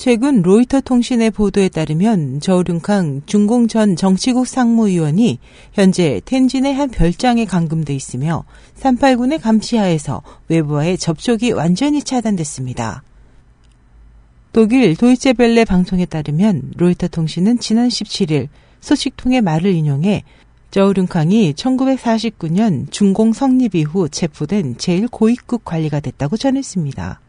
최근 로이터 통신의 보도에 따르면 저우륜캉 중공 전 정치국 상무위원이 현재 텐진의 한 별장에 감금돼 있으며 389의 감시하에서 외부와의 접촉이 완전히 차단됐습니다. 독일 도이체벨레 방송에 따르면 로이터 통신은 지난 17일 소식통의 말을 인용해 저우륜캉이 1949년 중공 성립 이후 체포된 제일 고위급 관리가 됐다고 전했습니다.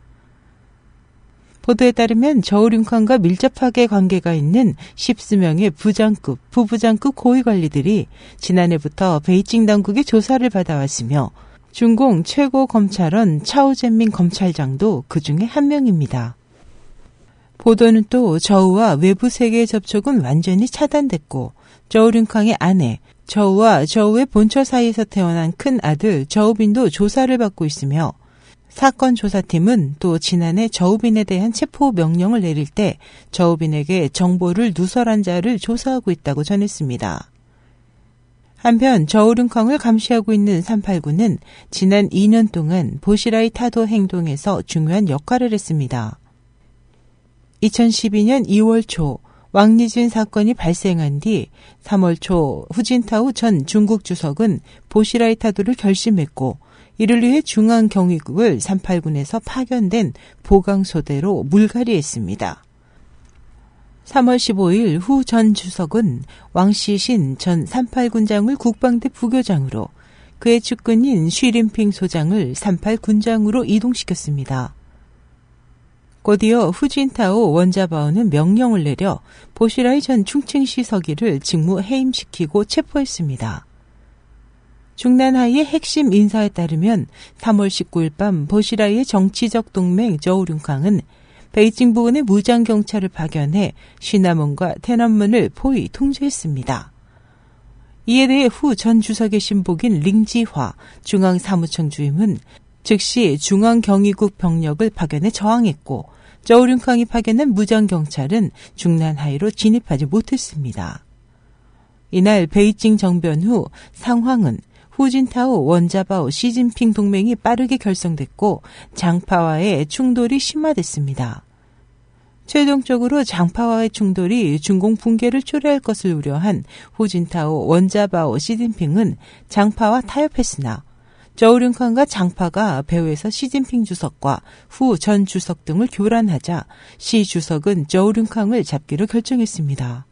보도에 따르면 저우륜칸과 밀접하게 관계가 있는 10수명의 부장급, 부부장급 고위 관리들이 지난해부터 베이징 당국의 조사를 받아왔으며 중공 최고 검찰원 차오젠민 검찰장도 그 중에 한 명입니다. 보도는 또 저우와 외부 세계의 접촉은 완전히 차단됐고 저우륜캉의 아내, 저우와 저우의 본처 사이에서 태어난 큰 아들 저우빈도 조사를 받고 있으며 사건 조사팀은 또 지난해 저우빈에 대한 체포 명령을 내릴 때 저우빈에게 정보를 누설한 자를 조사하고 있다고 전했습니다. 한편 저우륜캉을 감시하고 있는 389는 지난 2년 동안 보시라이 타도 행동에서 중요한 역할을 했습니다. 2012년 2월 초 왕리진 사건이 발생한 뒤 3월 초 후진타오 전 중국 주석은 보시라이 타도를 결심했고 이를 위해 중앙경위국을 389에서 파견된 보강소대로 물갈이했습니다. 3월 15일 후 전 주석은 왕시신 전 38군장을 국방대 부교장으로 그의 측근인 쉬림핑 소장을 38군장으로 이동시켰습니다. 곧이어 후진타오 원자바오는 명령을 내려 보시라이 전 충칭시 서기를 직무 해임시키고 체포했습니다. 중난하이의 핵심 인사에 따르면 3월 19일 밤 보시라이의 정치적 동맹 저우륜캉은 베이징 부근에 무장 경찰을 파견해 시나몬과 테난문을 포위 통제했습니다. 이에 대해 후 전 주석의 신복인 링지화 중앙 사무청 주임은 즉시 중앙 경위국 병력을 파견해 저항했고 저우륜캉이 파견한 무장 경찰은 중난하이로 진입하지 못했습니다. 이날 베이징 정변 후 상황은 후진타오, 원자바오, 시진핑 동맹이 빠르게 결성됐고 장파와의 충돌이 심화됐습니다. 최종적으로 장파와의 충돌이 중공 붕괴를 초래할 것을 우려한 후진타오, 원자바오, 시진핑은 장파와 타협했으나 저우륜칸과 장파가 배후에서 시진핑 주석과 후 전 주석 등을 교란하자 시 주석은 저우륜캉을 잡기로 결정했습니다.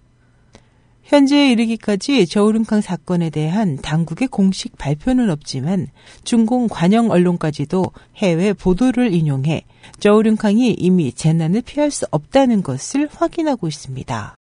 현재에 이르기까지 저우릉캉 사건에 대한 당국의 공식 발표는 없지만 중공 관영 언론까지도 해외 보도를 인용해 저우릉캉이 이미 재난을 피할 수 없다는 것을 확인하고 있습니다.